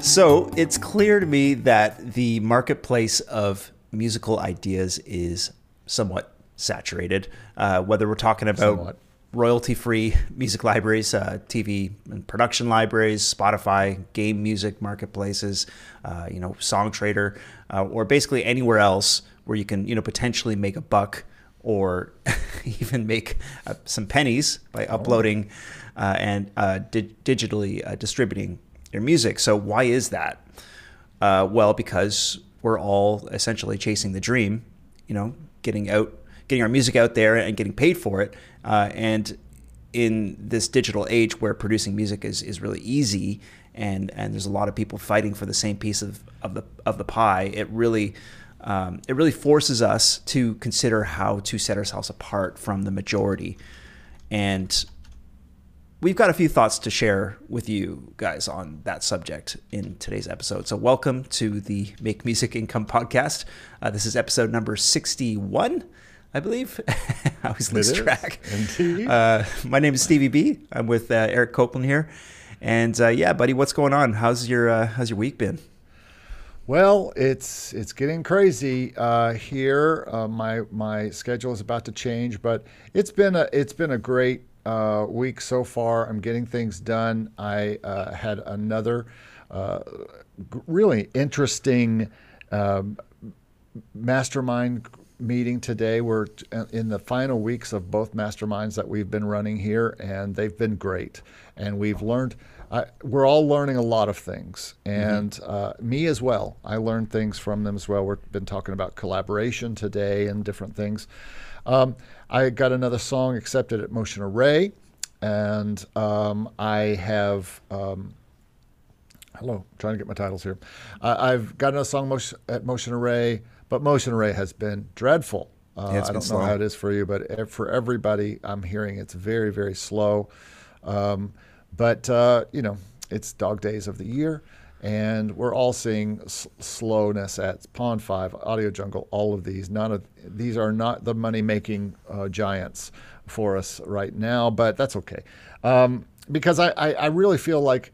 So it's clear to me that the marketplace of musical ideas is somewhat saturated. Uh, whether we're talking about royalty free music libraries, uh, TV and production libraries, Spotify, game music marketplaces, uh, you know, Songtradr, uh, or basically anywhere else where you can, you know, potentially make a buck or even make uh, some pennies by oh. uploading uh, and di- digitally distributing your music. So why is that? Uh, well, because we're all essentially chasing the dream, you know, getting out, getting our music out there and getting paid for it. Uh, and in this digital age where producing music is, is really easy and, and there's a lot of people fighting for the same piece of, of the of the pie, it really um, it really forces us to consider how to set ourselves apart from the majority. And we've got a few thoughts to share with you guys on that subject in today's episode. So, welcome to the Make Music Income podcast. Uh, this is episode number 61, I believe. I always lose track. Uh, my name is Stevie B. I'm with uh, Eric Copeland here. And uh, yeah, buddy, what's going on? How's your uh, how's your week been? Well, it's it's getting crazy uh, here. my my schedule is about to change, but it's been a it's been a great uh, week so far. I'm getting things done. I uh, had another uh, really interesting um, mastermind meeting today. We're in the final weeks of both masterminds that we've been running here, and they've been great. And we've learned. we're all learning a lot of things, and mm-hmm. uh, me as well. I learned things from them as well. We've been talking about collaboration today and different things. Um, I got another song accepted at Motion Array, and um, I have. Um, hello, I'm trying to get my titles here. Uh, I've got another song motion, at Motion Array, but Motion Array has been dreadful. Uh, yeah, I don't slow. know how it is for you, but for everybody, I'm hearing it's very, very slow. Um, but uh, you know, it's dog days of the year and we're all seeing s- slowness at Pond Five, Audio Jungle, all of these. None of these are not the money-making uh, giants for us right now, but that's okay, um, because I, I, I really feel like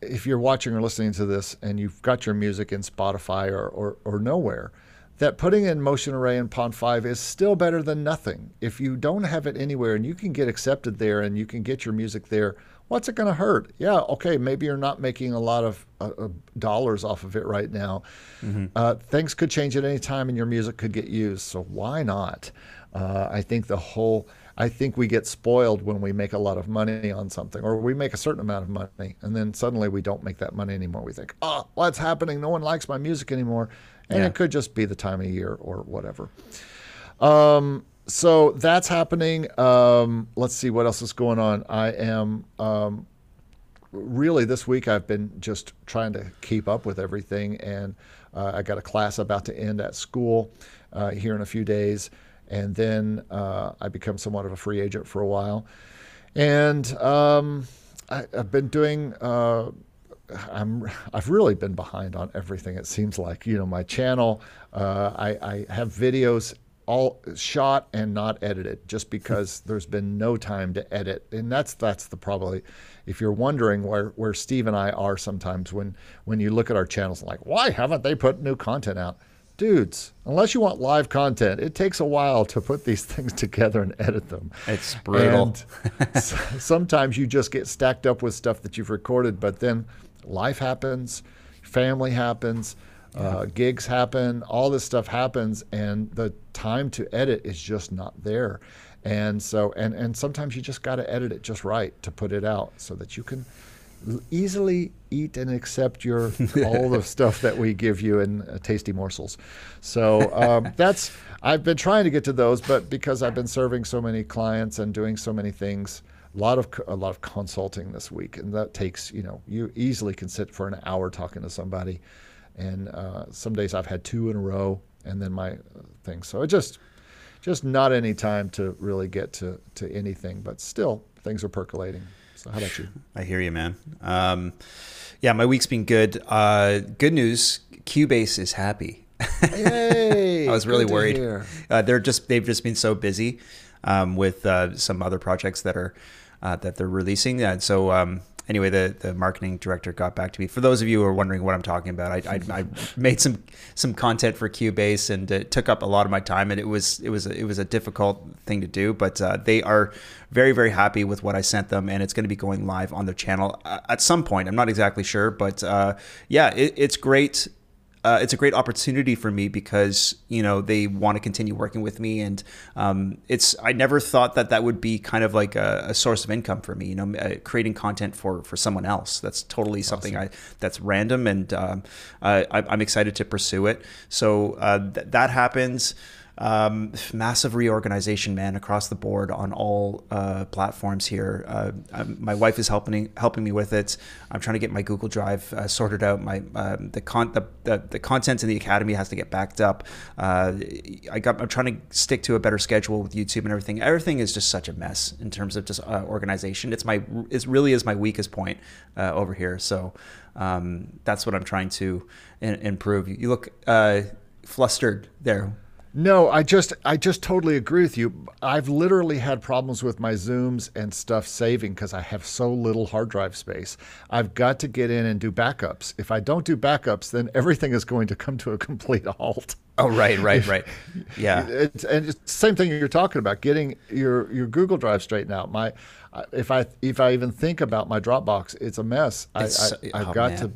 if you're watching or listening to this and you've got your music in Spotify or, or, or nowhere, that putting in Motion Array and Pond 5 is still better than nothing. If you don't have it anywhere and you can get accepted there and you can get your music there what's it going to hurt? Yeah, okay, maybe you're not making a lot of uh, uh, dollars off of it right now. Mm-hmm. Uh, things could change at any time, and your music could get used. So why not? Uh, I think the whole. I think we get spoiled when we make a lot of money on something, or we make a certain amount of money, and then suddenly we don't make that money anymore. We think, "Oh, what's happening? No one likes my music anymore," and yeah. it could just be the time of year or whatever. Um, so that's happening. Um, let's see what else is going on. I am um, really this week. I've been just trying to keep up with everything, and uh, I got a class about to end at school uh, here in a few days, and then uh, I become somewhat of a free agent for a while, and um, I, have been doing. Uh, I'm I've really been behind on everything. It seems like you know my channel. Uh, I, I have videos all shot and not edited just because there's been no time to edit. And that's that's the probably if you're wondering where where Steve and I are sometimes when when you look at our channels like why haven't they put new content out? Dudes unless you want live content it takes a while to put these things together and edit them. It's brutal. Sometimes you just get stacked up with stuff that you've recorded but then life happens family happens yeah. uh, gigs happen, all this stuff happens, and the time to edit is just not there. And so, and and sometimes you just got to edit it just right to put it out so that you can easily eat and accept your all the stuff that we give you in uh, tasty morsels. So um, that's I've been trying to get to those, but because I've been serving so many clients and doing so many things, a lot of a lot of consulting this week, and that takes you know you easily can sit for an hour talking to somebody and uh, some days I've had two in a row, and then my thing. So it just just not any time to really get to to anything, but still things are percolating. So how about you? I hear you, man. Um, yeah, my week's been good. Uh, good news: Cubase is happy. Yay! I was really worried. Uh, they're just they've just been so busy um, with uh, some other projects that are uh, that they're releasing, and so um, anyway, the, the marketing director got back to me. For those of you who are wondering what I'm talking about, I, I, I made some some content for Cubase, and it took up a lot of my time, and it was it was it was a difficult thing to do. But uh, they are very very happy with what I sent them, and it's going to be going live on their channel uh, at some point. I'm not exactly sure, but uh, yeah, it, it's great uh, it's a great opportunity for me because you know they want to continue working with me, and um, it's I never thought that that would be kind of like a, a source of income for me. You know, uh, creating content for for someone else. That's totally something. I that's random, and um, I, I'm excited to pursue it. So uh, th- that happens um, massive reorganization, man, across the board on all uh, platforms here. Uh, my wife is helping helping me with it. I'm trying to get my Google Drive uh, sorted out. My um, the, con- the, the, the content in the academy has to get backed up. Uh, I got I'm trying to stick to a better schedule with YouTube and everything. Everything is just such a mess in terms of just uh, organization. It's my it really is my weakest point uh, over here. So um, that's what I'm trying to in- improve. You look flustered there. No, I just I just totally agree with you. I've literally had problems with my Zooms and stuff saving because I have so little hard drive space. I've got to get in and do backups. If I don't do backups, then everything is going to come to a complete halt. Oh, right, right, right. Yeah. It's, and it's the same thing you're talking about, getting your, your Google Drive straightened out. My if I if I even think about my Dropbox, it's a mess. It's, I, I, have oh, got man. to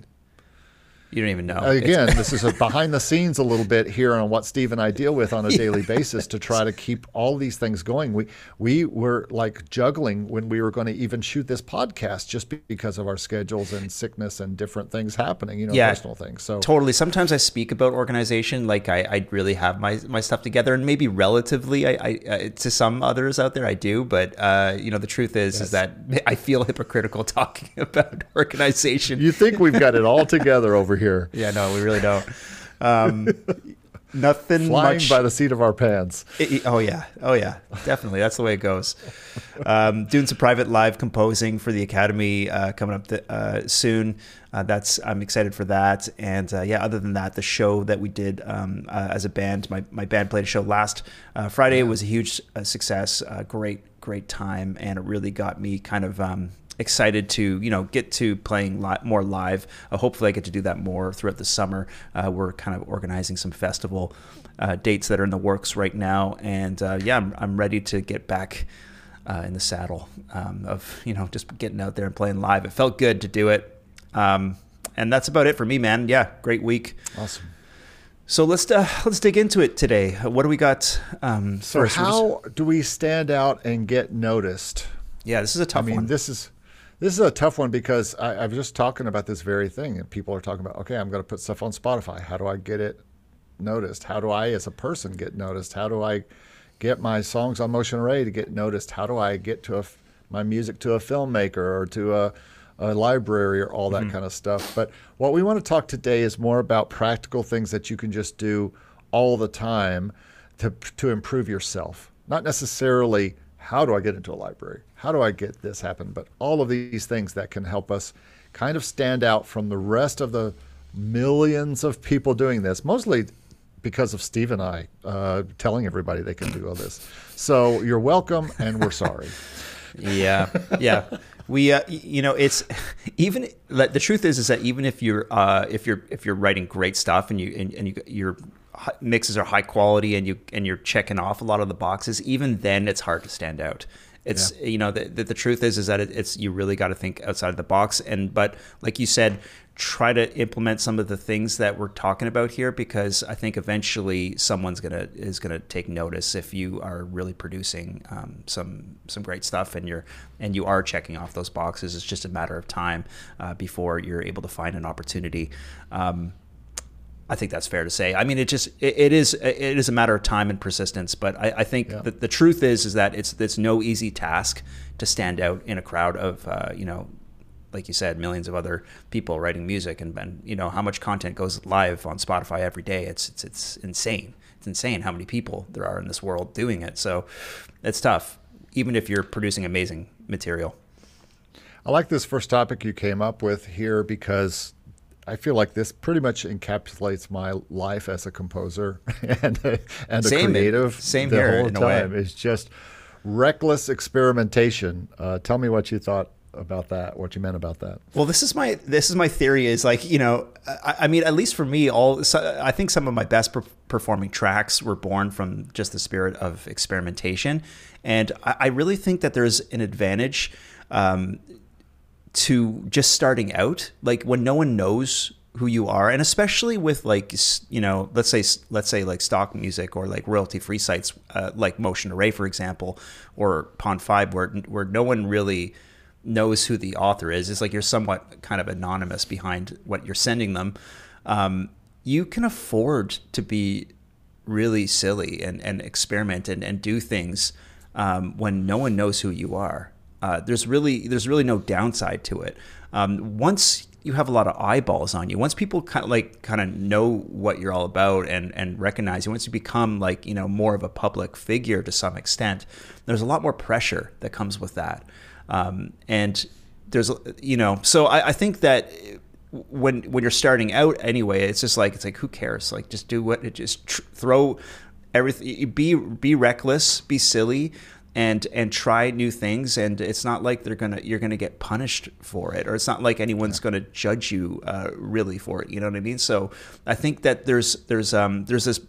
you don't even know. Again, this is a behind the scenes a little bit here on what Steve and I deal with on a yeah. daily basis to try to keep all these things going. We we were like juggling when we were going to even shoot this podcast just because of our schedules and sickness and different things happening, you know, yeah, personal things. So totally. Sometimes I speak about organization like I, I really have my my stuff together, and maybe relatively, I, I uh, to some others out there I do, but uh, you know, the truth is yes. is that I feel hypocritical talking about organization. You think we've got it all together over here? here. Yeah, no, we really don't. Um, nothing flying much... by the seat of our pants. It, oh yeah, oh yeah, definitely. That's the way it goes. Um, doing some private live composing for the academy uh, coming up th- uh, soon. Uh, that's I'm excited for that. And uh, yeah, other than that, the show that we did um, uh, as a band, my my band played a show last uh, Friday. It was a huge success. great great time, and it really got me kind of. Um, excited to you know get to playing li- more live. Uh, hopefully, I get to do that more throughout the summer. Uh, we're kind of organizing some festival uh, dates that are in the works right now, and uh, yeah, I'm, I'm ready to get back uh, in the saddle um, of you know just getting out there and playing live. It felt good to do it, um, and that's about it for me, man. Yeah, great week. Awesome. So let's uh, let's dig into it today. What do we got? Um, so first? how do we stand out and get noticed? Yeah, this is a tough I mean, one. This is this is a tough one because I, I was just talking about this very thing, and people are talking about, okay, I'm going to put stuff on Spotify. How do I get it noticed? How do I, as a person, get noticed? How do I get my songs on Motion Array to get noticed? How do I get to a, my music to a filmmaker or to a, a library or all that mm-hmm. kind of stuff? But what we want to talk today is more about practical things that you can just do all the time to to improve yourself, not necessarily how do I get into a library? How do I get this happen? But all of these things that can help us kind of stand out from the rest of the millions of people doing this, mostly because of Steve and I uh, telling everybody they can do all this. So you're welcome, and we're sorry. yeah, yeah. We, uh, you know, it's even the truth is is that even if you're uh, if you're if you're writing great stuff and you and, and you, you're mixes are high quality and you and you're checking off a lot of the boxes, even then it's hard to stand out. It's yeah. you know the, the, the truth is is that it, it's you really got to think outside of the box and but like you said, try to implement some of the things that we're talking about here because I think eventually someone's gonna is gonna take notice if you are really producing um, some some great stuff and you're and you are checking off those boxes. It's just a matter of time uh, before you're able to find an opportunity. Um, I think that's fair to say. I mean, it just it, it is it is a matter of time and persistence. But I, I think yeah. that the truth is is that it's it's no easy task to stand out in a crowd of uh, you know like you said, millions of other people writing music, and, and you know how much content goes live on Spotify every day. It's it's it's insane. It's insane how many people there are in this world doing it. So it's tough, even if you're producing amazing material. I like this first topic you came up with here because I feel like this pretty much encapsulates my life as a composer and a, and a Same, creative. same the here, whole in time. It's just reckless experimentation. Uh, tell me what you thought about that. What you meant about that? Well, this is my this is my theory. Is like you know, I, I mean, at least for me, all so I think some of my best per- performing tracks were born from just the spirit of experimentation, and I, I really think that there's an advantage um, to just starting out, like when no one knows who you are, and especially with like you know, let's say let's say like stock music or like royalty free sites uh, like Motion Array, for example, or Pond Five, where where no one really knows who the author is. It's like you're somewhat kind of anonymous behind what you're sending them. Um, you can afford to be really silly and, and experiment and, and do things um, when no one knows who you are. Uh, there's really there's really no downside to it. Um, once you have a lot of eyeballs on you, once people kind of like kind of know what you're all about and and recognize you, once you become like you know more of a public figure to some extent, there's a lot more pressure that comes with that. Um, and there's you know so I, I think that when when you're starting out anyway, it's just like it's like who cares? Like just do what just tr- throw everything. Be be reckless, be silly, and and try new things. And it's not like they're gonna you're gonna get punished for it, or it's not like anyone's gonna judge you uh, really for it. You know what I mean? So I think that there's there's um there's this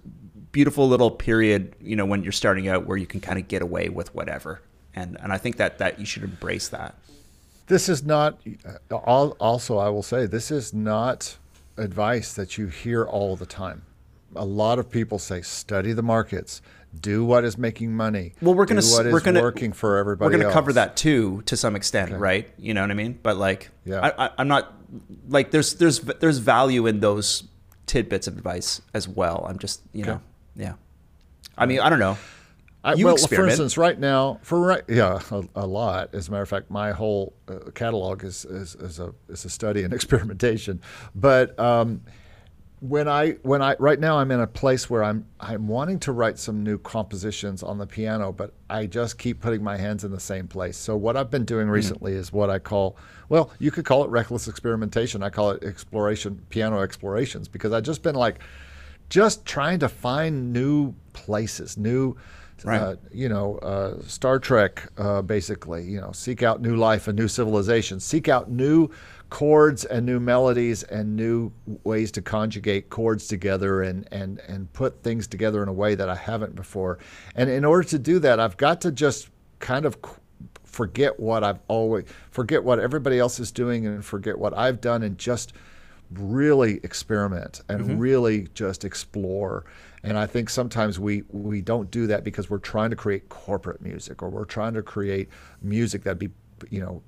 beautiful little period you know when you're starting out where you can kind of get away with whatever. And, and I think that, that you should embrace that. This is not. uh, Also, I will say this is not advice that you hear all the time. A lot of people say study the markets, do what is making money. Well, we're gonna do s- what is we're gonna working for everybody. We're going to cover that too to some extent, right? You know what I mean? But like, Yeah. I, I, I'm not like there's there's there's value in those tidbits of advice as well. I'm just you know, yeah. I mean, I don't know. I, You well, experiment. for instance, right now, for right, yeah, a, a lot. As a matter of fact, my whole uh, catalog is, is is a is a study and experimentation. But um, when I when I right now I'm in a place where I'm I'm wanting to write some new compositions on the piano, but I just keep putting my hands in the same place. So what I've been doing recently is what I call well, you could call it reckless experimentation. I call it exploration, piano explorations, because I've just been like just trying to find new places, new Right. uh, you know, uh, Star Trek, uh, basically, you know, seek out new life and new civilization, seek out new chords and new melodies and new ways to conjugate chords together and, and, and put things together in a way that I haven't before. And in order to do that, I've got to just kind of forget what I've always, forget what everybody else is doing and forget what I've done and just really experiment and mm-hmm. really just explore. And I think sometimes we we don't do that because we're trying to create corporate music or we're trying to create music that'd be you know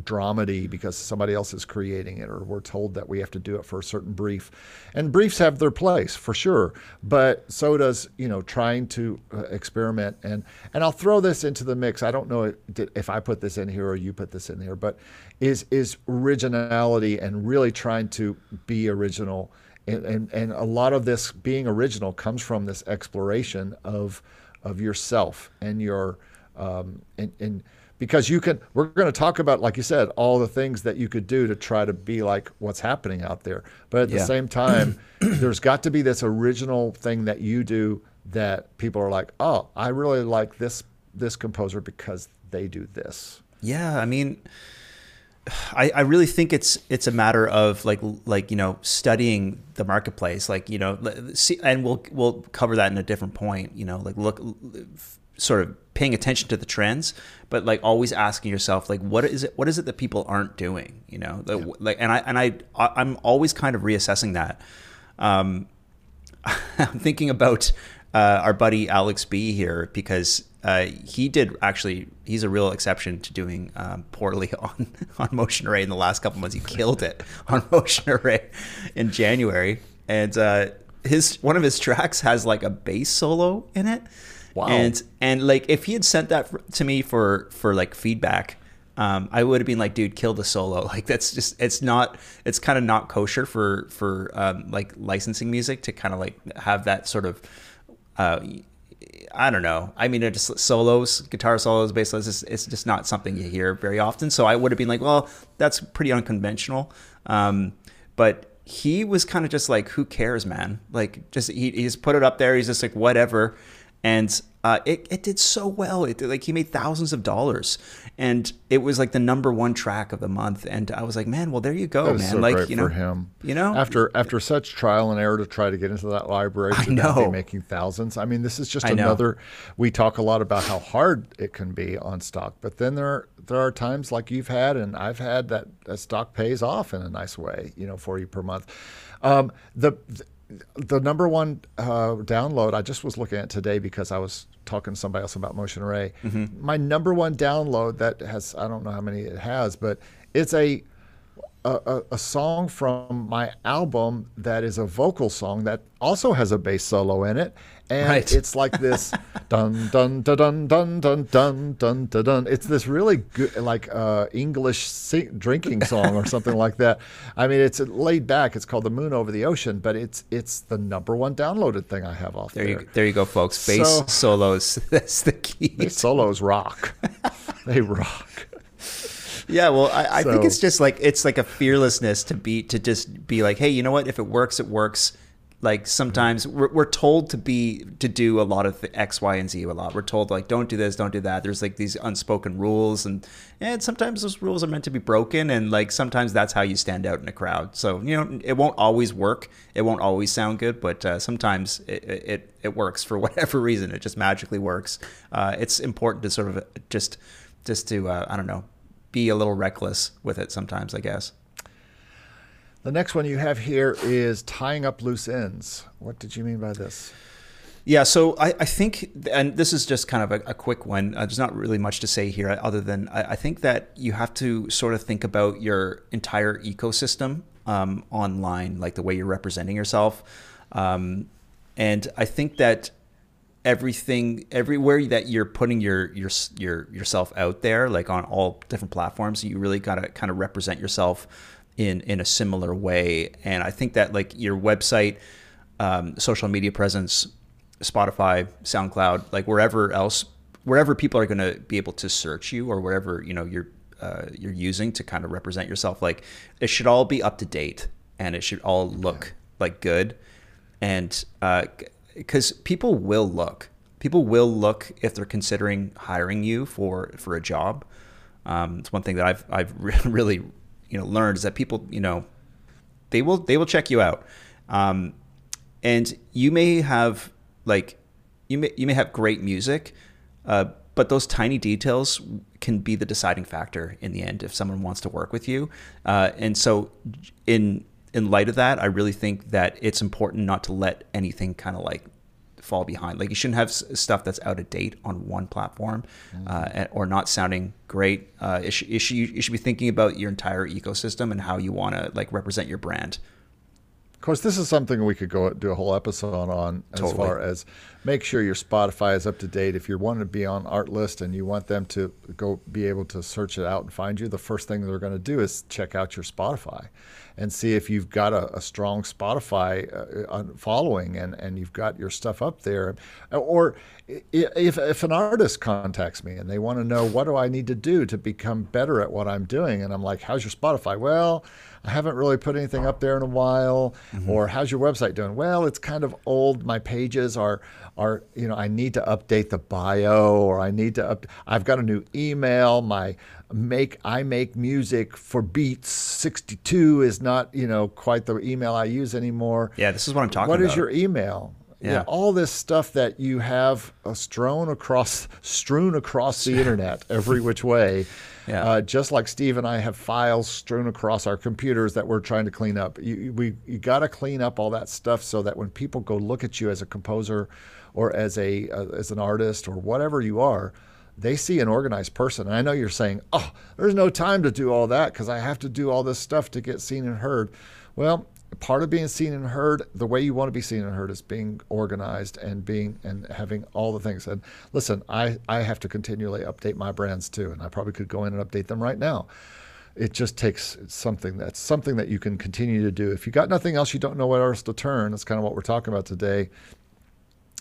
dramedy because somebody else is creating it or we're told that we have to do it for a certain brief. And briefs have their place for sure but so does you know trying to uh, experiment. And and I'll throw this into the mix. I don't know if- if I put this in here or you put this in here but is is originality and really trying to be original. And, and, and a lot of this being original comes from this exploration of of yourself and your um, and, and because you can we're going to talk about like you said all the things that you could do to try to be like what's happening out there but at the same time there's got to be this original thing that you do that people are like oh i really like this this composer because they do this Yeah, I mean, I, I really think it's it's a matter of like like you know studying the marketplace, like you know, see, and we'll we'll cover that in a different point. You know, like look, sort of paying attention to the trends, but like always asking yourself, like what is it? What is it that people aren't doing? You know, like, like and I and I I- I'm always kind of reassessing that. Um, I'm thinking about uh, our buddy Alex B here because uh, he did actually. He's a real exception to doing um, poorly on on Motion Array in the last couple months. He killed it on Motion Array in January, and uh, his one of his tracks has like a bass solo in it. Wow. And and like if he had sent that for, to me for for like feedback, um, I would have been like, dude, kill the solo. Like that's just it's not it's kind of not kosher for for um, like licensing music to kind of like have that sort of. Uh, I don't know. I mean, it's just solos, guitar solos, bass solos. It's, it's just not something you hear very often. So I would have been like, well, that's pretty unconventional. Um, but he was kind of just like, who cares, man? Like, just he, he just put it up there. He's just like, whatever and uh, it it did so well. It like he made thousands of dollars, and it was like the number one track of the month. And I was like, man, well there you go, man. So like you know, for him, you know, after after such trial and error to try to get into that library, to I know be making thousands. I mean, this is just another. We talk a lot about how hard it can be on stock, but then there are, there are times like you've had and I've had that, that stock pays off in a nice way, you know, for you per month. Um, the, the the number one uh, download I just was looking at today because I was talking to somebody else about Motion Array. Mm-hmm. My number one download that has I don't know how many it has, but it's a a, a, song from my album that is a vocal song that also has a bass solo in it, and right. it's like this dun dun dun dun dun dun dun dun dun dun. It's this really good like uh, English sing- drinking song or something like that. I mean, it's laid back. It's called "The Moon Over the Ocean," but it's it's the number one downloaded thing I have off there. There, you, there you go, folks. Bass so, solos. That's the key. solos rock. they rock. Yeah, well, I, I so, think it's just like it's like a fearlessness to be to just be like, hey, you know what? If it works, it works like sometimes we're, we're told to be to do a lot of the x y and z a lot. We're told like don't do this don't do that. There's like these unspoken rules and and sometimes those rules are meant to be broken and like sometimes that's how you stand out in a crowd. So you know it won't always work. It won't always sound good but uh, sometimes it, it it works for whatever reason. It just magically works. Uh, it's important to sort of just just to uh, i don't know be a little reckless with it sometimes i guess the next one you have here is tying up loose ends. What did you mean by this? Yeah, so I, I think, and this is just kind of a, a quick one. Uh, there's not really much to say here other than I, I, think that you have to sort of think about your entire ecosystem um, online, like the way you're representing yourself. Um, and I think that everything everywhere that you're putting your your your yourself out there like on all different platforms you really got to kind of represent yourself in in a similar way. And I think that like your website, um, social media presence, Spotify, SoundCloud, like wherever else, wherever people are going to be able to search you or wherever you know you're uh, you're using to kind of represent yourself, like it should all be up to date and it should all look like good. And because uh, people will look, people will look if they're considering hiring you for for a job. Um, it's one thing that I've I've really you know learned is that people you know they will they will check you out, um, and you may have like you may you may have great music, uh, but those tiny details can be the deciding factor in the end if someone wants to work with you. Uh, and so in in light of that, I really think that it's important not to let anything kind of like fall behind. Like you shouldn't have stuff that's out of date on one platform mm-hmm. uh, or not sounding great. Uh, you, should, you, should, you should be thinking about your entire ecosystem and how you want to like represent your brand. Of course, this is something we could go do a whole episode on as totally. far as make sure your Spotify is up to date. If you're wanting to be on Artlist and you want them to go be able to search it out and find you, the first thing they're going to do is check out your Spotify and see if you've got a, a strong Spotify uh, following and, and you've got your stuff up there. Or if, if an artist contacts me and they want to know what do I need to do to become better at what I'm doing, and I'm like, how's your Spotify? Well, I haven't really put anything up there in a while. Mm-hmm. Or how's your website doing? Well, it's kind of old. My pages are are you know I need to update the bio or I need to up. I've got a new email. My make I make music for Beats 62 is not you know quite the email I use anymore. Yeah, this is what I'm talking what about. What is your email? Yeah. yeah. all this stuff that you have uh, strewn across strewn across the internet every which way. Yeah. Uh, just like Steve and I have files strewn across our computers that we're trying to clean up. You, we you got to clean up all that stuff so that when people go look at you as a composer or as a uh, as an artist or whatever you are, they see an organized person. And I know you're saying, "Oh, there's no time to do all that because I have to do all this stuff to get seen and heard." Well, part of being seen and heard the way you want to be seen and heard is being organized and being and having all the things. And listen i i have to continually update my brands too and i probably could go in and update them right now. It just takes something that's something that you can continue to do. If you got nothing else you don't know where else to turn. That's kind of what we're talking about today.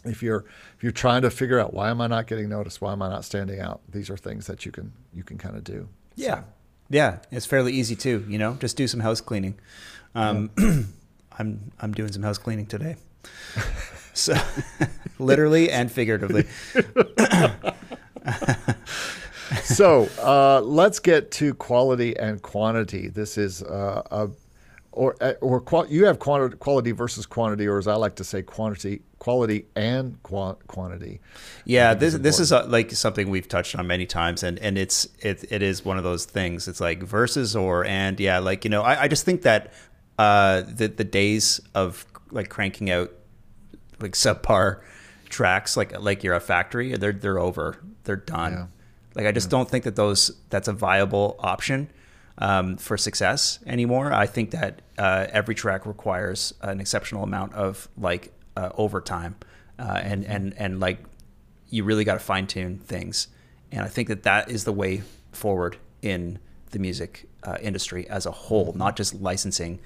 If you're if you're trying to figure out why am i not getting noticed? Why am i not standing out? These are things that you can you can kind of do. Yeah. So. yeah. It's fairly easy too you know? Just do some house cleaning um, yeah. I'm I'm doing some house cleaning today. so literally and figuratively. so uh, let's get to quality and quantity. This is uh, a or uh, or qual- you have quantity, quality versus quantity, or as I like to say, quantity, quality and qu- quantity. Yeah, this this is a, like something we've touched on many times, and and it's it it is one of those things. It's like versus or and yeah, like you know, I, I just think that uh, the the days of like cranking out like subpar tracks like like you're a factory they're they're over. They're done. Yeah. like i just yeah. don't think that those that's a viable option um, for success anymore. I think that uh, every track requires an exceptional amount of like uh, overtime uh, and and and like you really got to fine tune things. And i think that that is the way forward in the music uh, industry as a whole not just licensing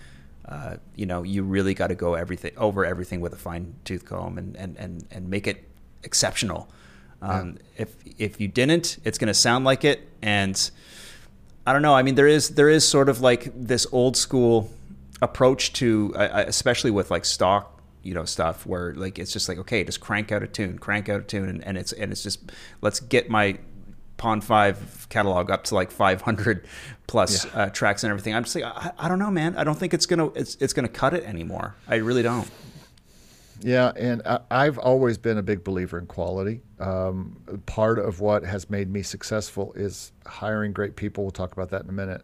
uh, you know, you really got to go everything over everything with a fine tooth comb and, and, and, and make it exceptional. Um, yeah. If if you didn't, it's going to sound like it, and I don't know. I mean, there is there is sort of like this old school approach to, uh, especially with like stock you know stuff where like it's just like okay just crank out a tune crank out a tune and, and it's and it's just let's get my Pond Five catalog up to like 500 plus yeah. uh, tracks and everything. I'm just like, I, I, don't know, man. I don't think it's gonna it's it's gonna cut it anymore. I really don't. Yeah, and I, have always been a big believer in quality. Um, part of what has made me successful is hiring great people. We'll talk about that in a minute.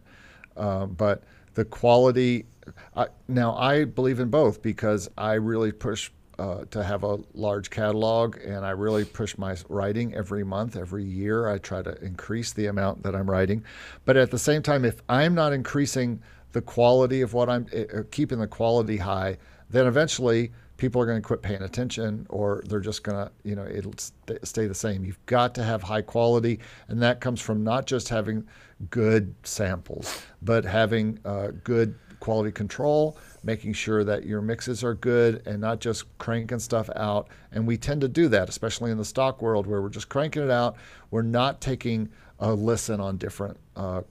Um, but the quality. I, now I believe in both because I really push uh, to have a large catalog, and I really push my writing every month, every year. I try to increase the amount that I'm writing, but at the same time, if I'm not increasing the quality of what I'm uh, keeping the quality high, then eventually people are going to quit paying attention, or they're just going to, you know, it'll st- stay the same. You've got to have high quality, and that comes from not just having good samples, but having uh, good quality control, making sure that your mixes are good and not just cranking stuff out. And we tend to do that, especially in the stock world where we're just cranking it out. We're not taking a listen on different uh,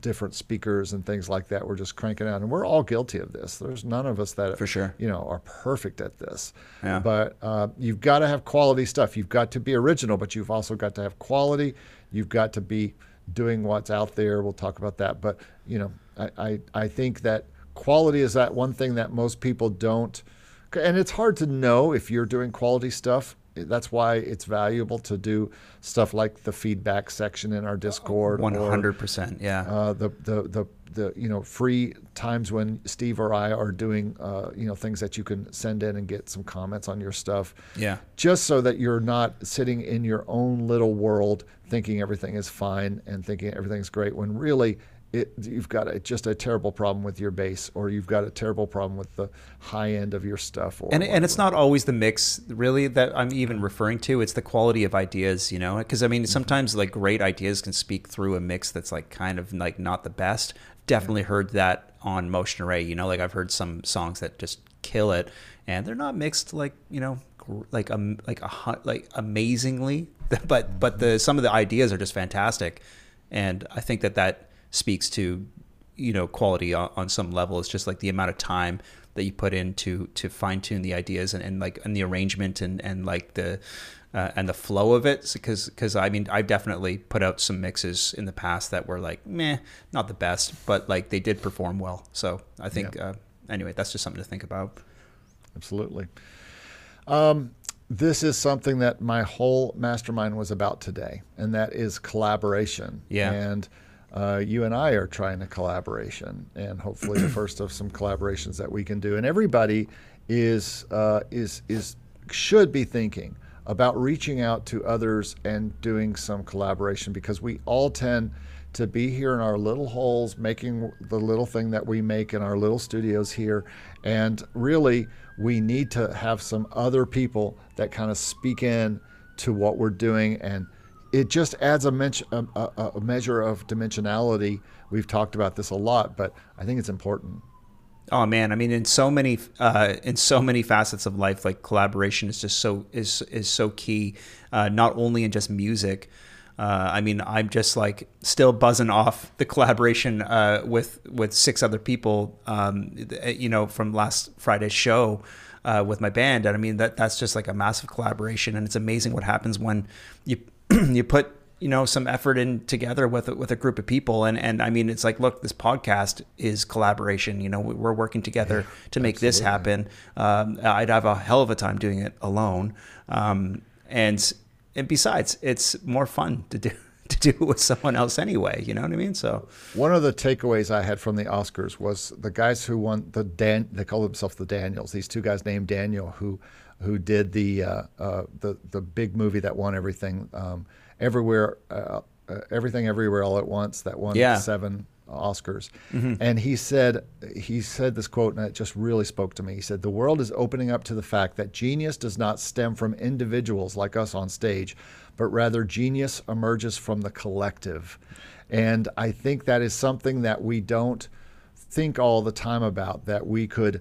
different speakers and things like that. We're just cranking out, and we're all guilty of this. There's none of us that for sure you know are perfect at this. Yeah. But uh, you've got to have quality stuff. You've got to be original, but you've also got to have quality. You've got to be doing what's out there. We'll talk about that. But you know, I I, I think that quality is that one thing that most people don't. And it's hard to know if you're doing quality stuff. That's why it's valuable to do stuff like the feedback section in our discord 100% or, yeah. uh, the, the the the you know free times when steve or i are doing uh, you know things that you can send in and get some comments on your stuff. Yeah. Just so that you're not sitting in your own little world thinking everything is fine and thinking everything's great when really it, you've got a, just a terrible problem with your bass, or you've got a terrible problem with the high end of your stuff. and, and it's not always the mix, really, that I'm even referring to. It's the quality of ideas, you know? Because, I mean, mm-hmm. sometimes like great ideas can speak through a mix that's like kind of like not the best. Definitely heard that on Motion Array, you know? Like I've heard some songs that just kill it, and they're not mixed like, you know, like um like a like amazingly but but the some of the ideas are just fantastic and i think that that speaks to you know quality on, on, some level. It's just like the amount of time that you put in to to fine tune the ideas and, and like and the arrangement and and like the uh, and the flow of it. Because because I mean I've definitely put out some mixes in the past that were like meh not the best but like they did perform well. So I think yeah. uh, anyway that's just something to think about. Absolutely. Um, this is something that my whole mastermind was about today and that is collaboration. Yeah. And uh, you and I are trying a collaboration, and hopefully the first of some collaborations that we can do. And everybody is uh, is is should be thinking about reaching out to others and doing some collaboration because we all tend to be here in our little holes, making the little thing that we make in our little studios here. And really, we need to have some other people that kind of speak in to what we're doing. And it just adds a, men- a, a, measure of dimensionality. We've talked about this a lot, but I think it's important. Oh man, I mean, in so many uh, in so many facets of life, like collaboration is just so is is so key. Uh, not only in just music. Uh, I mean, I'm just like still buzzing off the collaboration uh, with with six other people. Um, you know, from last Friday's show uh, with my band, and I mean that that's just like a massive collaboration, and it's amazing what happens when you you put you know some effort in together with with a group of people. And and I mean it's like look this podcast is collaboration. You know we're working together yeah, to make absolutely. this happen. Um, I'd have a hell of a time doing it alone. Um, and and besides it's more fun to do to do it with someone else anyway. You know what I mean? So one of the takeaways I had from the Oscars was the guys who won the Dan they call themselves the Daniels these two guys named Daniel who who did the uh, uh, the the big movie that won everything um, everywhere, uh, uh, everything everywhere all at once that won yeah. seven Oscars. Mm-hmm. And he said he said this quote and it just really spoke to me. He said the world is opening up to the fact that genius does not stem from individuals like us on stage, but rather genius emerges from the collective. And I think that is something that we don't think all the time about that we could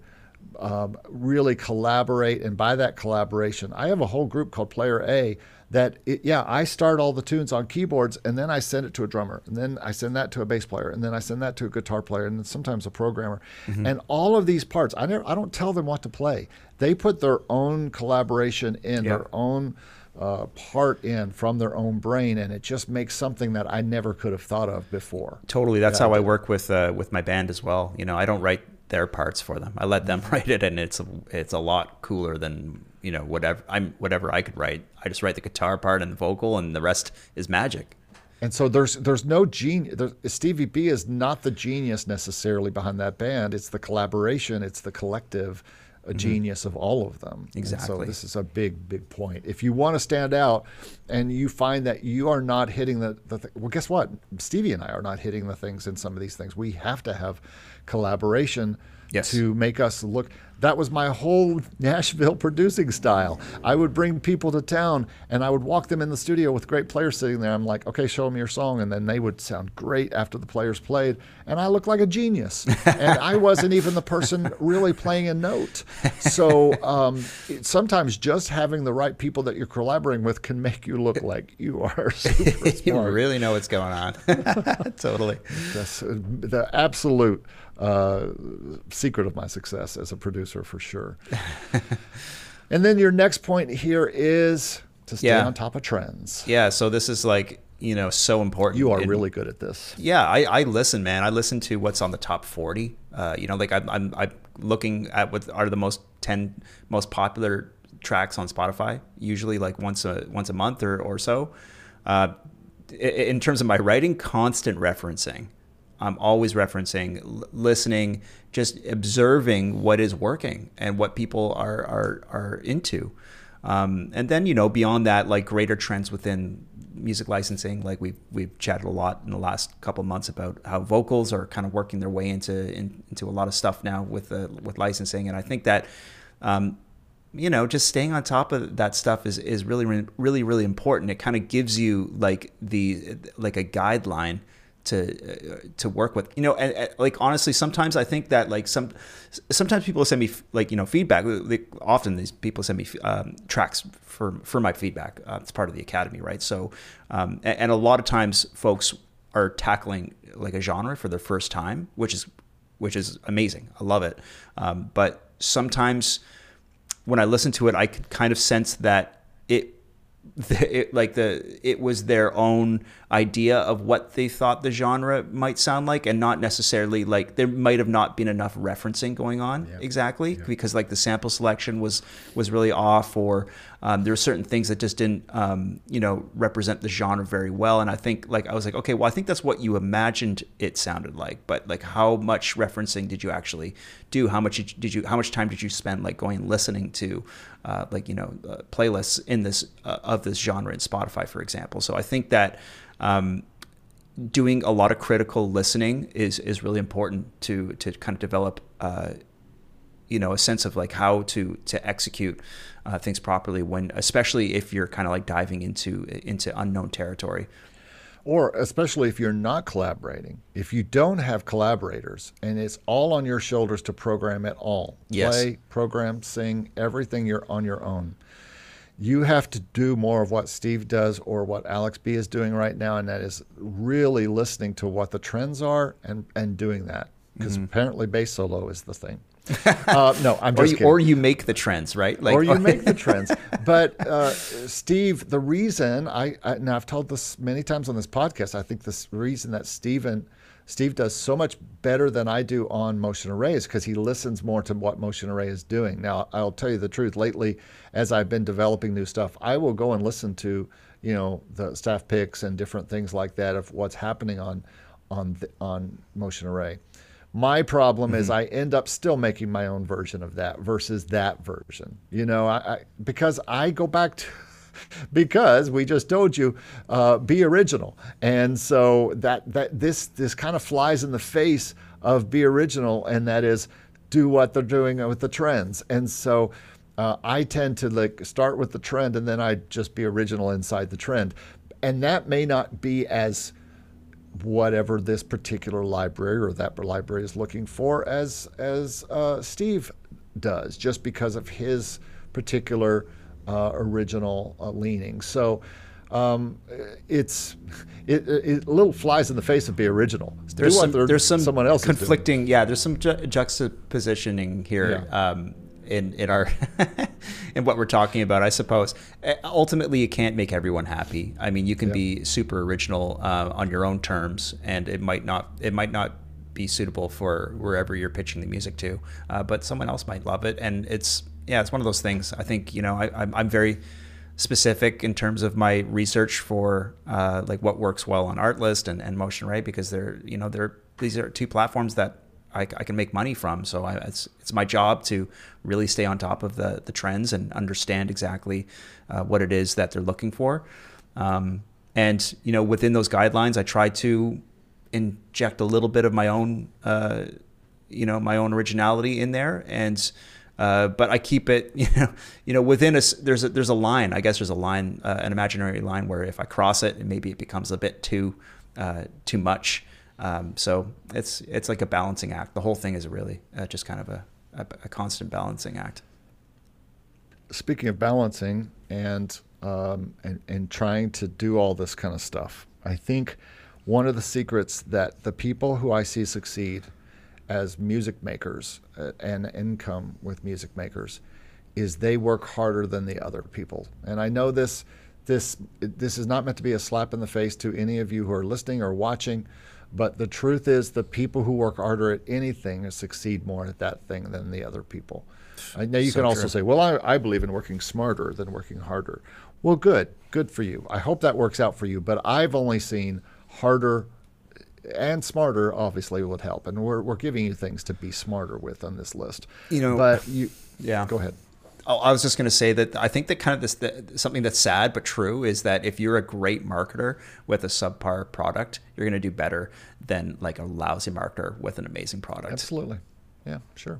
um, really collaborate and by that collaboration i have a whole group called player a that it, yeah i start all the tunes on keyboards and then i send it to a drummer and then i send that to a bass player and then i send that to a guitar player and sometimes a programmer mm-hmm. and all of these parts i never i don't tell them what to play they put their own collaboration in their own uh, part in from their own brain, and it just makes something that I never could have thought of before. Totally, that's yeah, how I work with uh, with my band as well. You know, I don't write their parts for them. I let them write it, and it's a, it's a lot cooler than you know whatever I'm whatever I could write. I just write the guitar part and the vocal, and the rest is magic. And so there's there's no genius. Stevie B is not the genius necessarily behind that band. It's the collaboration. It's the collective a mm-hmm. genius of all of them. Exactly. And so this is a big, big point. If you want to stand out, and you find that you are not hitting the, the th- well, guess what? Stevie and I are not hitting the things in some of these things. We have to have collaboration yes. to make us look. That was my whole Nashville producing style. I would bring people to town and I would walk them in the studio with great players sitting there. I'm like, okay, show them your song. And then they would sound great after the players played. And I looked like a genius. and I wasn't even the person really playing a note. So um, it, sometimes just having the right people that you're collaborating with can make you look like you are super smart. you really know what's going on. totally. That's uh, the absolute uh, secret of my success as a producer for sure. and then your next point here is to stay yeah. on top of trends. Yeah. So this is like you know so important. You are really good at this. Yeah, I, I listen, man. I listen to what's on the top forty. Uh, you know, like I'm, I'm I'm looking at what are the most ten most popular tracks on Spotify. Usually, like once a once a month or or so. Uh, in terms of my writing, constant referencing. I'm always referencing, l- listening, just observing what is working and what people are are are into. Um, and then you know beyond that, like greater trends within music licensing. Like we've we've chatted a lot in the last couple months about how vocals are kind of working their way into in, into a lot of stuff now with with licensing. And I think that. Um, you know, just staying on top of that stuff is, is really, really, really important. It kind of gives you like the, like a guideline to uh, to work with. You know and, and, like honestly sometimes i think that like some sometimes people send me like you know feedback. They, often these people send me um, tracks for for my feedback uh, it's part of the academy right? So um, and, and, a lot of times folks are tackling like a genre for their first time which is which is amazing. I love it. Um, but sometimes when i listen to it i could kind of sense that it the, it, like the it was their own idea of what they thought the genre might sound like and not necessarily like there might have not been enough referencing going on yep. exactly yep. because like the sample selection was was really off or um, there were certain things that just didn't um, you know represent the genre very well. And i think like i was like okay well i think that's what you imagined it sounded like. But like how much referencing did you actually do? How much did you how much time did you spend like going and listening to uh, like you know uh, playlists in this uh, of this genre in spotify for example? So i think that um, doing a lot of critical listening is is really important to to kind of develop uh, you know a sense of like how to to execute uh, things properly when especially if you're kind of like diving into into unknown territory or especially if you're not collaborating if you don't have collaborators and it's all on your shoulders to program it all yes. play program sing everything you're on your own you have to do more of what Steve does or what Alex B is doing right now, and that is really listening to what the trends are and, and doing that. Because mm-hmm. apparently bass solo is the thing. Uh, no, I'm just or you, kidding. Or you make the trends, right? Like, or you make the trends. But uh, Steve, the reason I, I now I've told this many times on this podcast, I think the reason that Steven – Steve does so much better than I do on Motion Array's because he listens more to what Motion Array is doing. Now, I'll tell you the truth. Lately, as I've been developing new stuff, I will go and listen to you know the staff picks and different things like that of what's happening on on the, on Motion Array. My problem mm-hmm. is I end up still making my own version of that versus that version. You know, I, I because I go back to because we just told you uh, be original, and so that that this this kind of flies in the face of be original, and that is do what they're doing with the trends, and so. Uh, I tend to like start with the trend and then I just be original inside the trend. And that may not be as whatever this particular library or that library is looking for as as uh, Steve does, just because of his particular uh, original uh, leanings. So um, it's it, it, a little flies in the face of be original. There's some there's some someone else conflicting. Yeah, there's some ju- juxtapositioning here. Yeah. Um, in, in our in what we're talking about, I suppose. Uh, ultimately, you can't make everyone happy. I mean, you can yeah. be super original uh, on your own terms, and it might not it might not be suitable for wherever you're pitching the music to. Uh, but someone else might love it, and it's yeah, it's one of those things. I think you know I, I'm very specific in terms of my research for uh, like what works well on Artlist and, and Motion Array because they're you know they're these are two platforms that I, I can make money from. So I, it's it's my job to really stay on top of the the trends and understand exactly uh, what it is that they're looking for. Um, and you know within those guidelines, I try to inject a little bit of my own uh, you know my own originality in there and uh, but I keep it, you know, you know, within a there's a, there's a line. I guess there's a line, uh, an imaginary line where if I cross it, maybe it becomes a bit too uh, too much. Um, so it's it's like a balancing act. The whole thing is really uh, just kind of a, a, a, constant balancing act. Speaking of balancing and, um, and and trying to do all this kind of stuff, I think one of the secrets that the people who I see succeed as music makers uh, and income with music makers is they work harder than the other people. And I know this this this is not meant to be a slap in the face to any of you who are listening or watching, but the truth is the people who work harder at anything succeed more at that thing than the other people. now you so can also true. say, well, I, I believe in working smarter than working harder. Well, good, good for you. I hope that works out for you. But I've only seen harder and smarter obviously would help. And we're, we're giving you things to be smarter with on this list. You know, but you, yeah, go ahead. Oh, I was just going to say that I think that kind of this something that's sad but true is that if you're a great marketer with a subpar product, you're going to do better than like a lousy marketer with an amazing product. Absolutely, yeah, sure.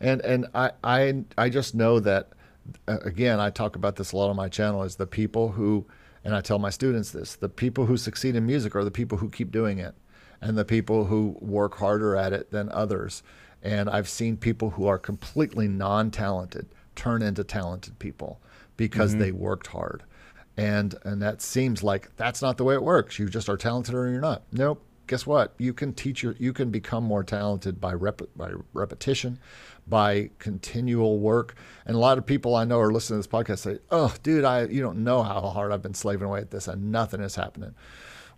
And and I I I just know that again I talk about this a lot on my channel is the people who and I tell my students this the people who succeed in music are the people who keep doing it and the people who work harder at it than others. And I've seen people who are completely non talented turn into talented people because mm-hmm. they worked hard. And and that seems like that's not the way it works. You just are talented or you're not. Nope. Guess what? You can teach your you can become more talented by rep, by repetition, by continual work. And a lot of people I know are listening to this podcast say, "Oh, dude, I you don't know how hard I've been slaving away at this and nothing is happening."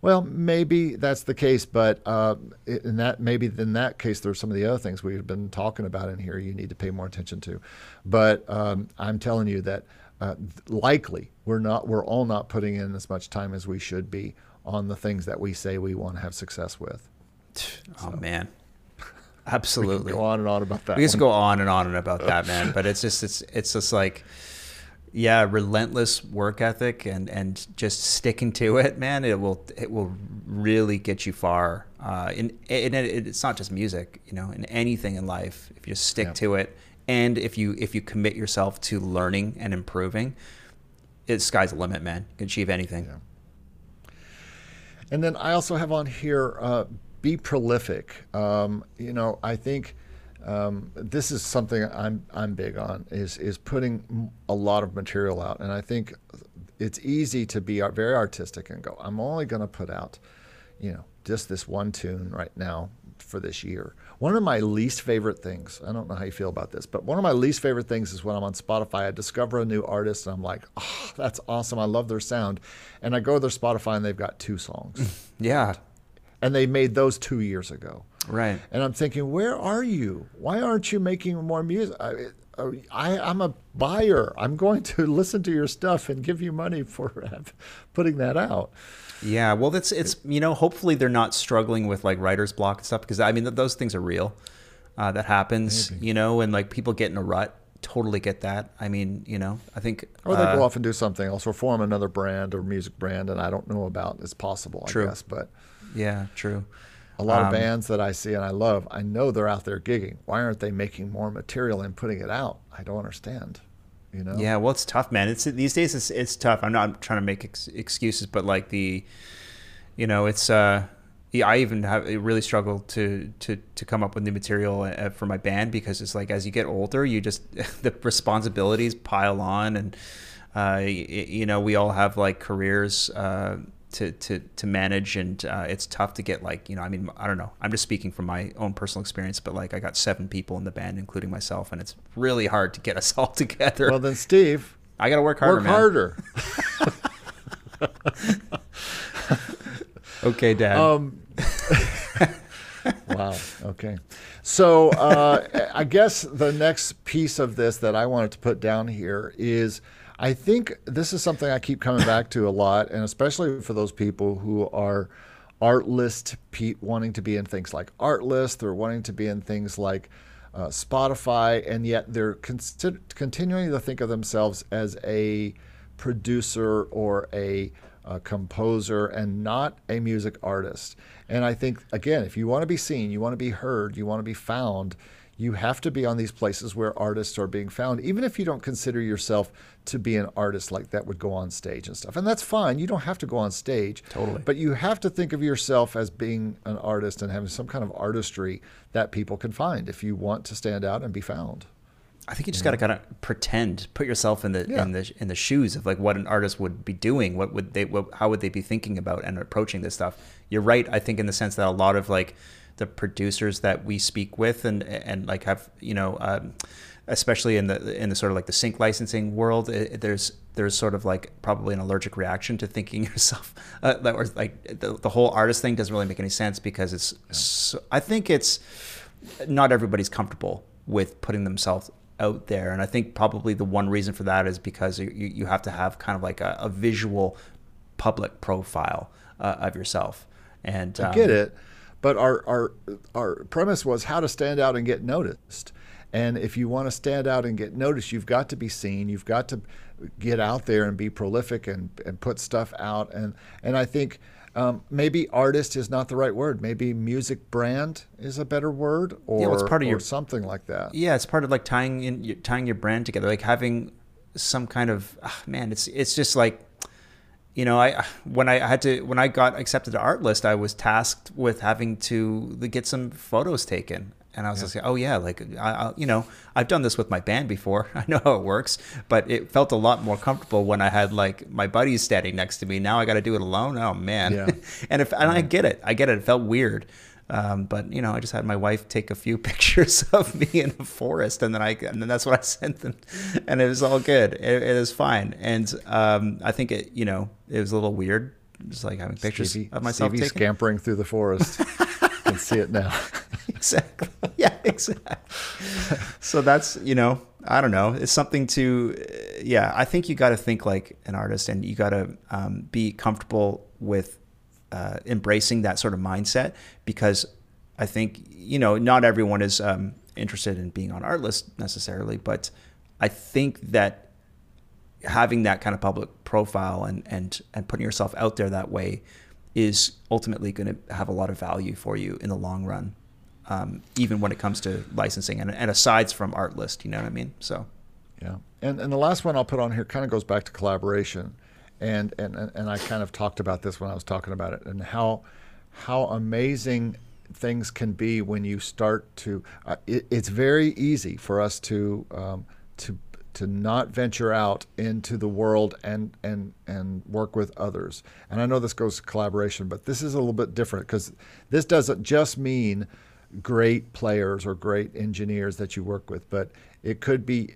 Well, maybe that's the case, but uh, in that maybe in that case, there's some of the other things we've been talking about in here. You need to pay more attention to. But um, I'm telling you that uh, likely we're not we're all not putting in as much time as we should be on the things that we say we want to have success with. Oh so. man, absolutely. go on and on about that. We just go on and on and about that, man. But it's just it's it's just like yeah, relentless work ethic and and just sticking to it, man, it will it will really get you far. Uh, in, in, in it's not just music, you know, in anything in life. If you just stick yeah. to it, and if you if you commit yourself to learning and improving, it's sky's the limit, man. You can achieve anything. Yeah. And then I also have on here, uh, be prolific. Um, you know, I think um, this is something I'm I'm big on is is putting a lot of material out, and I think it's easy to be very artistic and go, I'm only going to put out, you know, just this one tune right now for this year. One of my least favorite things, I don't know how you feel about this, but one of my least favorite things is when I'm on Spotify, I discover a new artist and I'm like, oh, that's awesome. I love their sound. And I go to their Spotify and they've got two songs. yeah. And they made those two years ago. Right. And I'm thinking, where are you? Why aren't you making more music? I, I, I'm a buyer. I'm going to listen to your stuff and give you money for putting that out. Yeah, well, that's it's you know hopefully they're not struggling with like writer's block and stuff because I mean those things are real. Uh, that happens, Maybe. you know, and like people get in a rut. Totally get that. I mean, you know, I think. Or they uh, go off and do something else, or form another brand or music brand, and I don't know about. It's possible, I true. guess, but. Yeah, true a lot um, of bands that I see and I love, I know they're out there gigging. Why aren't they making more material and putting it out? I don't understand. You know? Yeah, well, it's tough, man. It's these days. It's it's tough. I'm not trying to make ex- excuses, but like the, you know, it's. uh I even have really struggled to to to come up with new material uh, for my band because it's like as you get older, you just the responsibilities pile on, and uh, you know we all have like careers. Uh, to to to manage, and uh, it's tough to get like you know. I mean, I don't know. I'm just speaking from my own personal experience, but like I got seven people in the band, including myself, and it's really hard to get us all together. Well, then, Steve, I got to work harder. Work harder. okay, Dad. Um, wow. Okay. So uh, I guess the next piece of this that I wanted to put down here is I think this is something I keep coming back to a lot, and especially for those people who are Artlist Pete wanting to be in things like Artlist or wanting to be in things like uh, Spotify, and yet they're con- continuing to think of themselves as a producer or a, a composer and not a music artist. And I think, again, if you want to be seen, you want to be heard, you want to be found, you have to be on these places where artists are being found, even if you don't consider yourself to be an artist like that would go on stage and stuff. And that's fine. You don't have to go on stage. Totally. But you have to think of yourself as being an artist and having some kind of artistry that people can find if you want to stand out and be found. I think you just got to kind of pretend, put yourself in the yeah. in the in the shoes of like what an artist would be doing. What would they? What, how would they be thinking about and approaching this stuff? You're right. I think in the sense that a lot of like the producers that we speak with and and like have you know um, especially in the in the sort of like the sync licensing world it, there's there's sort of like probably an allergic reaction to thinking yourself uh, that was like the, the whole artist thing doesn't really make any sense because it's so, I think it's not everybody's comfortable with putting themselves out there. And I think probably the one reason for that is because you, you have to have kind of like a, a visual public profile uh, of yourself. And um, I get it but our, our, our premise was how to stand out and get noticed. And if you want to stand out and get noticed, you've got to be seen. You've got to get out there and be prolific and, and put stuff out. And, and I think um, maybe artist is not the right word. Maybe music brand is a better word, or, yeah, well, it's part of your, something like that. Yeah, it's part of like tying in tying your brand together, like having some kind of oh, man. It's it's just like you know, I when I had to when I got accepted to Artlist, I was tasked with having to get some photos taken. And I was yeah. like, oh yeah, like I, I, you know, I've done this with my band before. I know how it works, but it felt a lot more comfortable when I had like my buddies standing next to me. Now I got to do it alone. Oh man, yeah. and if and I get it, I get it. It felt weird, um, but you know, I just had my wife take a few pictures of me in the forest, and then I and then that's what I sent them, and it was all good. It, it was fine, and um, I think it, you know, it was a little weird, just like having pictures Stevie, of myself Stevie scampering through the forest. can see it now. exactly. Yeah, exactly. so that's you know, I don't know. It's something to, yeah. I think you got to think like an artist, and you got to um, be comfortable with uh, embracing that sort of mindset because I think you know not everyone is um, interested in being on art Artlist necessarily, but I think that having that kind of public profile and and and putting yourself out there that way is ultimately going to have a lot of value for you in the long run, um, even when it comes to licensing and, and asides from Artlist. You know what I mean? So, yeah. And and the last one I'll put on here kind of goes back to collaboration, and and and I kind of talked about this when I was talking about it and how how amazing things can be when you start to. Uh, it, it's very easy for us to um, to to not venture out into the world and and and work with others. And I know this goes to collaboration, but this is a little bit different because this doesn't just mean great players or great engineers that you work with, but it could be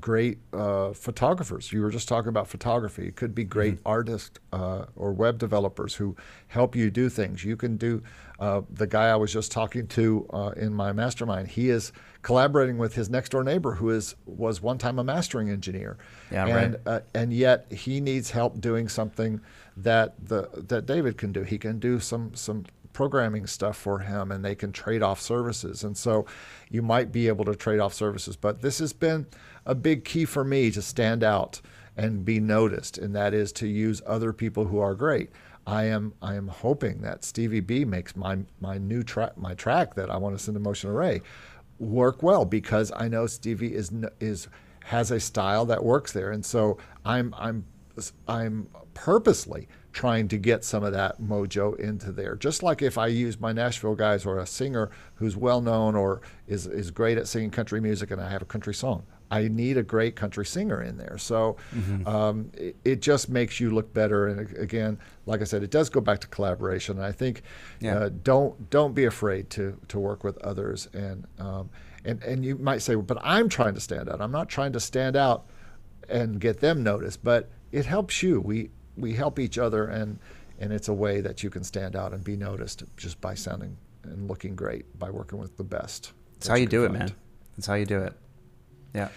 great uh, photographers. You were just talking about photography. It could be great mm-hmm. artists uh, or web developers who help you do things. You can do. Uh, the guy I was just talking to uh, in my mastermind. He is collaborating with his next door neighbor, who is was one time a mastering engineer. Yeah, and right. Uh, and yet he needs help doing something that the that David can do. He can do some some programming stuff for him and they can trade off services. And so you might be able to trade off services. But this has been a big key for me to stand out and be noticed, and that is to use other people who are great. I am I am hoping that Stevie B makes my my new track my track that I want to send to Motion Array work well because I know Stevie is is has a style that works there, and so I'm I'm I'm purposely trying to get some of that mojo into there. Just like if I use my Nashville guys or a singer who's well known or is, is great at singing country music and I have a country song. I need a great country singer in there. So mm-hmm. um, it, it, just makes you look better. And again, like I said, it does go back to collaboration. And I think yeah. uh, don't don't be afraid to to work with others. And um, and and you might say, but I'm trying to stand out. I'm not trying to stand out and get them noticed, but it helps you. We we help each other, and and it's a way that you can stand out and be noticed just by sounding and looking great by working with the best. That's how you, you do find. it, man. That's how you do it. Yeah.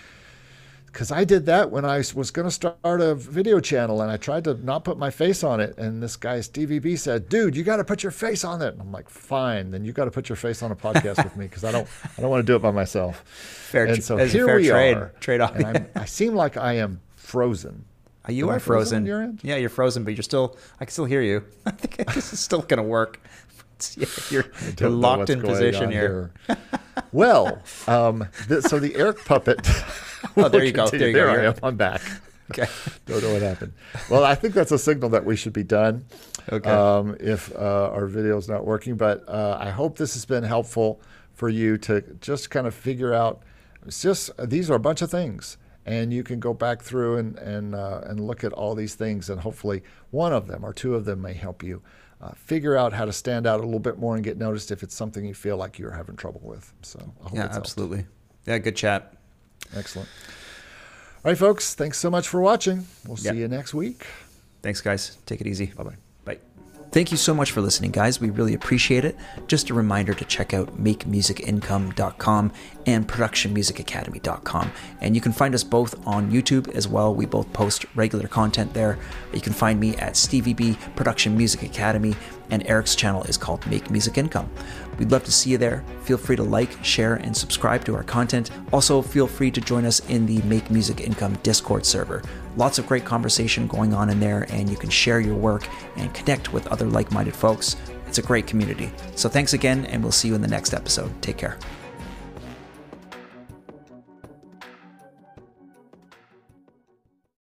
Because I did that when I was going to start a video channel and I tried to not put my face on it. And this guy, Stevie B, said, dude, you got to put your face on it. And I'm like, fine, then you got to put your face on a podcast with me because I don't, I don't want to do it by myself. Fair, and so here we trade, are. Trade off. And i seem like I am frozen. Uh, you Am are frozen. frozen yeah, you're frozen, but you're still. I can still hear you. I think this is still going to work. Yeah, you're, you're locked in position here. here. well, um, so the Eric puppet. oh, there you go. There you there go. I am. I'm back. Okay. Don't know what happened. Well, I think that's a signal that we should be done. Okay. Um, if uh, our video is not working, but uh, I hope this has been helpful for you to just kind of figure out. It's just these are a bunch of things and you can go back through and and uh, and look at all these things, and hopefully one of them or two of them may help you uh, figure out how to stand out a little bit more and get noticed if it's something you feel like you're having trouble with. So I hope that helps. yeah, absolutely. Helped. Yeah, good chat. Excellent. All right, folks. Thanks so much for watching. We'll see you next week. Thanks, guys. Take it easy. Bye bye. Thank you so much for listening, guys. We really appreciate it. Just a reminder to check out makemusicincome.com and productionmusicacademy.com. And you can find us both on YouTube as well. We both post regular content there. You can find me at Stevie B Production Music Academy, and Eric's channel is called Make Music Income. We'd love to see you there. Feel free to like, share, and subscribe to our content. Also, feel free to join us in the Make Music Income Discord server. Lots of great conversation going on in there, and you can share your work and connect with other like minded folks. It's a great community. So, thanks again, and we'll see you in the next episode. Take care.